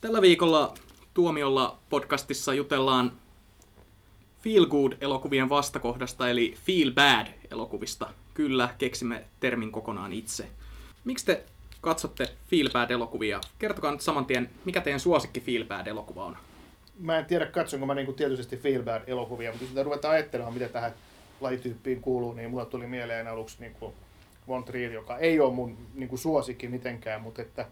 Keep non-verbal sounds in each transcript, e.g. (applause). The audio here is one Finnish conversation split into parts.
Tällä viikolla Tuomiolla podcastissa jutellaan Feel Good-elokuvien vastakohdasta, eli Feel Bad-elokuvista. Kyllä, keksimme termin kokonaan itse. Miksi te katsotte Feel Bad-elokuvia? Kertokaa nyt saman tien, mikä teidän suosikki Feel Bad-elokuva on? Mä en tiedä, katsonko mä niinku tietysti Feel Bad-elokuvia, mutta jos ruvetaan ajattelemaan, mitä tähän lajityyppiin kuuluu, niin mulla tuli mieleen aluksi niinku Von Trier, joka ei ole mun niinku suosikki mitenkään, mutta että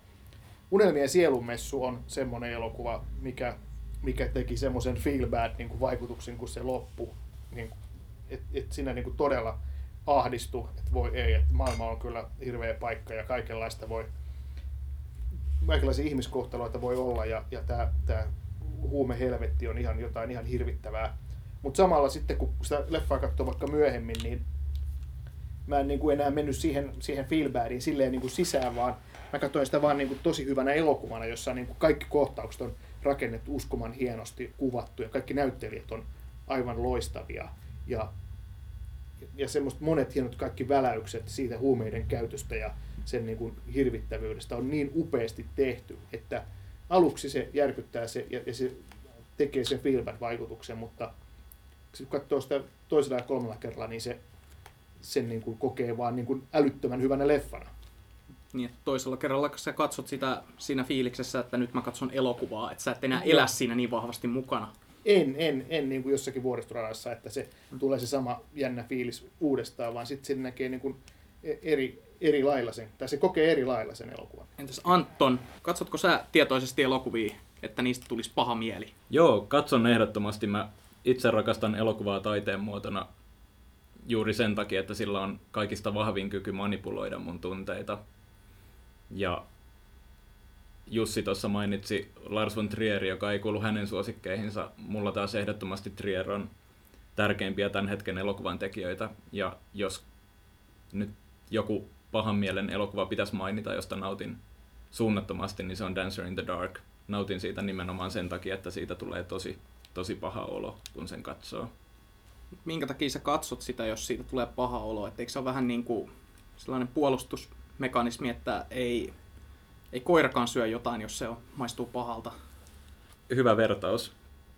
Unelmien sielunmessu on semmoinen elokuva, mikä, mikä teki semmoisen feel bad niin kuin vaikutuksen, kun se loppui. Niin, että et siinä niin kuin todella ahdistu, että voi ei, että maailma on kyllä hirveä paikka ja kaikenlaista voi, kaikenlaisia ihmiskohtaloita voi olla ja, ja tämä, tämä huumehelvetti on ihan jotain ihan hirvittävää. Mutta samalla sitten, kun sitä leffaa katsoo vaikka myöhemmin, niin mä en niin kuin enää mennyt siihen, siihen feelbadiin silleen niin kuin sisään, vaan mä katsoin sitä vaan niin kuin tosi hyvänä elokuvana, jossa niin kuin kaikki kohtaukset on rakennettu uskoman hienosti kuvattu ja kaikki näyttelijät on aivan loistavia. Ja, ja semmoista monet hienot kaikki väläykset siitä huumeiden käytöstä ja sen niin kuin hirvittävyydestä on niin upeasti tehty, että aluksi se järkyttää se ja, ja se tekee sen filmin vaikutuksen, mutta kun katsoo sitä toisella ja kolmella kerralla, niin se sen niin kuin kokee vaan niin kuin älyttömän hyvänä leffana. Niin, toisella kerralla kun sä katsot sitä siinä fiiliksessä, että nyt mä katson elokuvaa, että sä et enää elä siinä niin vahvasti mukana. En, en, en niin kuin jossakin vuoristoradassa, että se tulee se sama jännä fiilis uudestaan, vaan sitten se näkee niin kuin eri, eri lailla sen, tai se kokee eri lailla sen elokuvan. Entäs Anton, katsotko sä tietoisesti elokuvia, että niistä tulisi paha mieli? Joo, katson ehdottomasti. Mä itse rakastan elokuvaa taiteen muotona juuri sen takia, että sillä on kaikista vahvin kyky manipuloida mun tunteita. Ja Jussi tuossa mainitsi Lars von Trier, joka ei kuulu hänen suosikkeihinsa. Mulla taas ehdottomasti Trier on tärkeimpiä tämän hetken elokuvan tekijöitä. Ja jos nyt joku pahan mielen elokuva pitäisi mainita, josta nautin suunnattomasti, niin se on Dancer in the Dark. Nautin siitä nimenomaan sen takia, että siitä tulee tosi, tosi paha olo, kun sen katsoo. Minkä takia sä katsot sitä, jos siitä tulee paha olo? Et eikö se ole vähän niin kuin sellainen puolustusmekanismi, että ei, ei koirakaan syö jotain, jos se on, maistuu pahalta? Hyvä vertaus.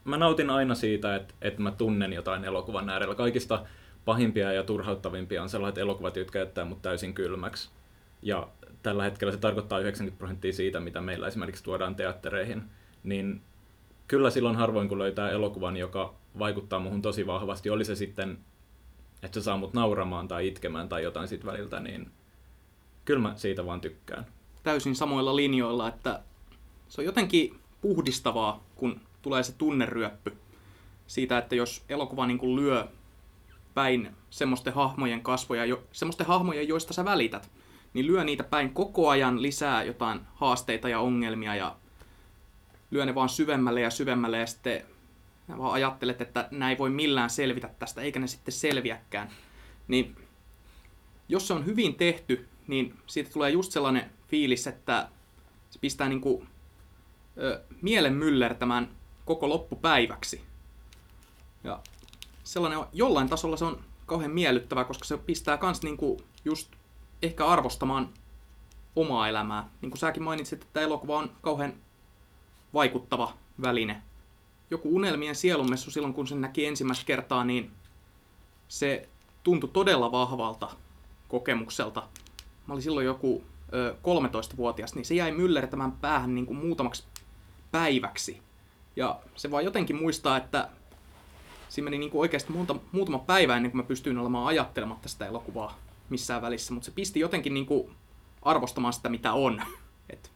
Mä nautin aina siitä, että, että mä tunnen jotain elokuvan äärellä. Kaikista pahimpia ja turhauttavimpia on sellaiset elokuvat, jotka jättää mut täysin kylmäksi. Ja tällä hetkellä se tarkoittaa 90 prosenttia siitä, mitä meillä esimerkiksi tuodaan teattereihin. Niin kyllä silloin harvoin, kun löytää elokuvan, joka vaikuttaa muhun tosi vahvasti, oli se sitten, että se saa mut nauramaan tai itkemään tai jotain sit väliltä, niin kyllä mä siitä vaan tykkään. Täysin samoilla linjoilla, että se on jotenkin puhdistavaa, kun tulee se tunneryöppy siitä, että jos elokuva niin kuin lyö päin semmoisten hahmojen kasvoja, jo, semmoisten hahmojen, joista sä välität, niin lyö niitä päin koko ajan lisää jotain haasteita ja ongelmia ja lyö ne vaan syvemmälle ja syvemmälle ja sitten vaan ajattelet, että näin ei voi millään selvitä tästä, eikä ne sitten selviäkään. Niin jos se on hyvin tehty, niin siitä tulee just sellainen fiilis, että se pistää niinku, ö, mielen myllertämään koko loppupäiväksi. Ja sellainen jollain tasolla se on kauhean miellyttävää, koska se pistää kans niinku just ehkä arvostamaan omaa elämää. Niin kuin säkin mainitsit, että elokuva on kauhean vaikuttava väline. Joku unelmien sielunmessu silloin, kun sen näki ensimmäistä kertaa, niin se tuntui todella vahvalta kokemukselta. Mä olin silloin joku ö, 13-vuotias, niin se jäi myllertämään päähän niin kuin muutamaksi päiväksi. Ja se vaan jotenkin muistaa, että siinä meni niin kuin oikeasti muuta, muutama päivä ennen kuin mä pystyin olemaan ajattelematta sitä elokuvaa missään välissä, mutta se pisti jotenkin niin kuin arvostamaan sitä, mitä on. Et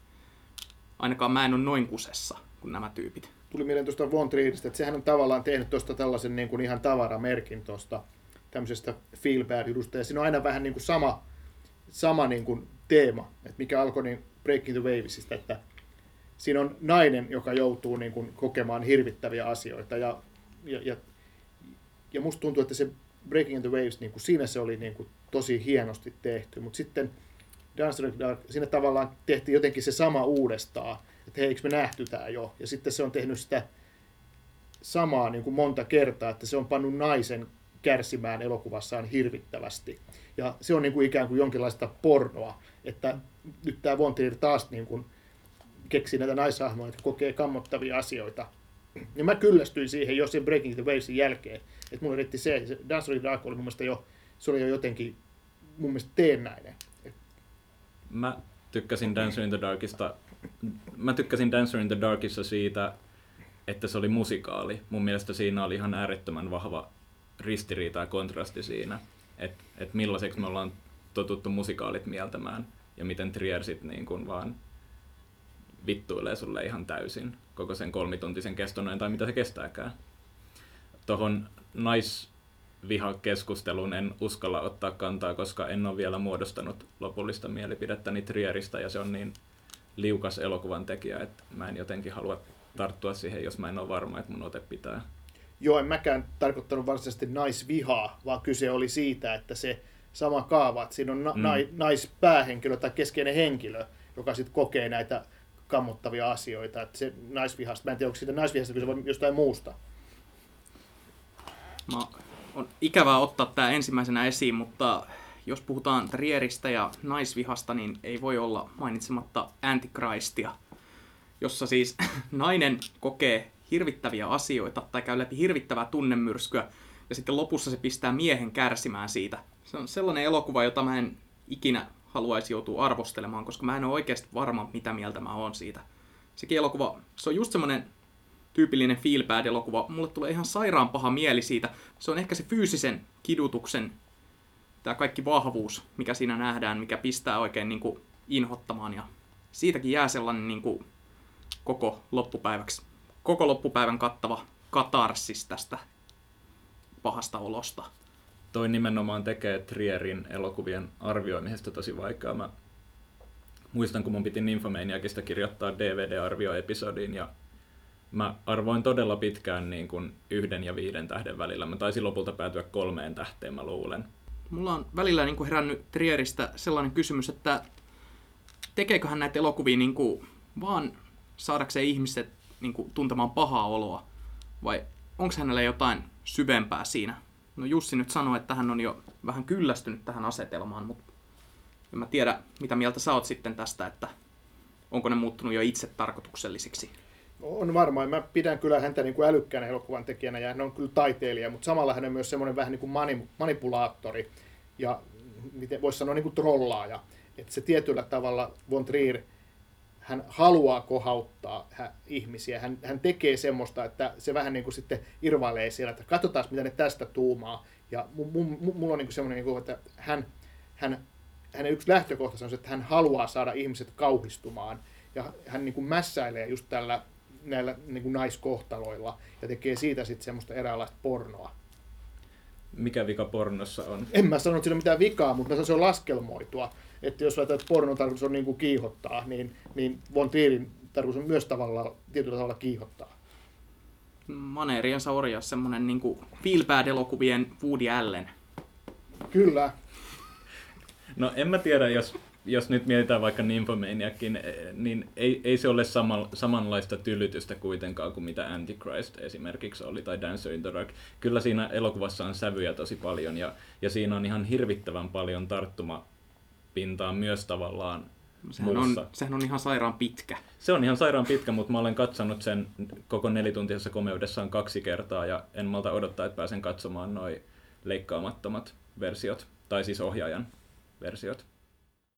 ainakaan mä en ole noin kusessa kuin nämä tyypit. Tuli mieleen tuosta Von Trieristä, että sehän on tavallaan tehnyt tuosta tällaisen niin kuin ihan tavaramerkin tuosta tämmöisestä feel bad jutusta ja siinä on aina vähän niin kuin sama, sama niin kuin teema, että mikä alkoi niin Breaking the Wavesista, että siinä on nainen, joka joutuu niin kuin kokemaan hirvittäviä asioita. Ja, ja, ja, ja musta tuntuu, että se Breaking the Waves, niin kuin siinä se oli niin kuin tosi hienosti tehty, mutta sitten the Dark, siinä tavallaan tehtiin jotenkin se sama uudestaan, että hei, eikö me nähty tämä jo? Ja sitten se on tehnyt sitä samaa niin kuin monta kertaa, että se on pannut naisen kärsimään elokuvassaan hirvittävästi. Ja se on niin kuin ikään kuin jonkinlaista pornoa, että nyt tämä Von Trier taas niin kuin keksii näitä naishahmoja, jotka kokee kammottavia asioita. Ja mä kyllästyin siihen jo sen Breaking the Wavesin jälkeen. Että mulla riitti se, se Dance of Dark oli mun mielestä jo, se oli jo jotenkin mun mielestä teennäinen. Mä tykkäsin Dancer in the Darkista, mä tykkäsin Dancer in the Darkissa siitä, että se oli musikaali. Mun mielestä siinä oli ihan äärettömän vahva ristiriita ja kontrasti siinä, että et millaiseksi me ollaan totuttu musikaalit mieltämään ja miten Trier sit niin kuin vaan vittuilee sulle ihan täysin koko sen kolmituntisen keston tai mitä se kestääkään. Tuohon naisvihakeskusteluun en uskalla ottaa kantaa, koska en ole vielä muodostanut lopullista mielipidettäni Trieristä ja se on niin liukas elokuvan tekijä, että mä en jotenkin halua tarttua siihen, jos mä en ole varma, että mun ote pitää. Joo, en mäkään tarkoittanut varsinaisesti naisvihaa, vaan kyse oli siitä, että se sama kaava, että siinä on na- Mm. nai- naispäähenkilö tai keskeinen henkilö, joka sitten kokee näitä kammottavia asioita. Että se naisvihasta, mä en tiedä, onko siitä naisvihasta kyse vai jostain muusta. Mä, on ikävää ottaa tämä ensimmäisenä esiin, mutta jos puhutaan Trieristä ja naisvihasta, niin ei voi olla mainitsematta Antichristia, jossa siis (laughs) nainen kokee hirvittäviä asioita tai käy läpi hirvittävää tunnemyrskyä ja sitten lopussa se pistää miehen kärsimään siitä. Se on sellainen elokuva, jota mä en ikinä haluaisi joutua arvostelemaan, koska mä en ole oikeasti varma, mitä mieltä mä oon siitä. Sekin elokuva, se on just semmoinen tyypillinen feel bad elokuva. Mulle tulee ihan sairaan paha mieli siitä. Se on ehkä se fyysisen kidutuksen, tämä kaikki vahvuus, mikä siinä nähdään, mikä pistää oikein niin kuin inhottamaan. Ja siitäkin jää sellainen niin kuin koko loppupäiväksi, koko loppupäivän kattava katarsis tästä pahasta olosta. Toi nimenomaan tekee Trierin elokuvien arvioimisesta tosi vaikeaa. Mä muistan, kun mun piti Nymphomaniacista kirjoittaa DVD-arvioepisodiin ja mä arvoin todella pitkään niin kuin yhden ja viiden tähden välillä. Mä taisin lopulta päätyä kolmeen tähteen, mä luulen. Mulla on välillä niin kuin herännyt Trieristä sellainen kysymys, että tekeekö hän näitä elokuvia niin kuin vaan saadakseen ihmiset niin kuin tuntemaan pahaa oloa, vai onko hänellä jotain syvempää siinä? No Jussi nyt sanoi, että hän on jo vähän kyllästynyt tähän asetelmaan, mutta en mä tiedä, mitä mieltä sä oot sitten tästä, että onko ne muuttunut jo itse tarkoituksellisiksi. On varmaan. Mä pidän kyllä häntä niin kuin älykkäänä elokuvan tekijänä ja hän on kyllä taiteilija, mutta samalla hän on myös semmoinen vähän niin kuin mani- manipulaattori ja miten voisi sanoa niin kuin trollaaja. Että se tietyllä tavalla Von Trier, hän haluaa kohauttaa ihmisiä. Hän, hän tekee semmoista, että se vähän niin kuin sitten irvailee siellä, että katsotaan mitä ne tästä tuumaa. Ja mu- mu- mu- mulla on niin kuin semmoinen, niin että hän, hän, hänen yksi lähtökohtansa on se, että hän haluaa saada ihmiset kauhistumaan. Ja hän niin kuin mässäilee just tällä näillä niin kuin naiskohtaloilla ja tekee siitä sitten semmoista eräänlaista pornoa. Mikä vika pornossa on? En mä sano, että siinä on mitään vikaa, mutta mä sanon, että se on laskelmoitua. Että jos ajatellaan, että pornon tarkoitus on niin kuin kiihottaa, niin, niin Von Trierin tarkoitus on myös tavallaan, tietyllä tavalla kiihottaa. Maneeriensa orja, semmonen niin kuin feel bad elokuvien Woody Allen. Kyllä, No en mä tiedä, jos, jos nyt mietitään vaikka Nymphomaniakin, eh, niin ei, ei se ole sama, samanlaista tylytystä kuitenkaan kuin mitä Antichrist esimerkiksi oli, tai Dancer in the Dark. Kyllä siinä elokuvassa on sävyjä tosi paljon, ja, ja siinä on ihan hirvittävän paljon tarttumapintaa myös tavallaan Sehän muussa. on, sehän on ihan sairaan pitkä. Se on ihan sairaan pitkä, mutta mä olen katsonut sen koko nelituntisessa komeudessaan kaksi kertaa, ja en malta odottaa, että pääsen katsomaan noi leikkaamattomat versiot, tai siis ohjaajan versiot.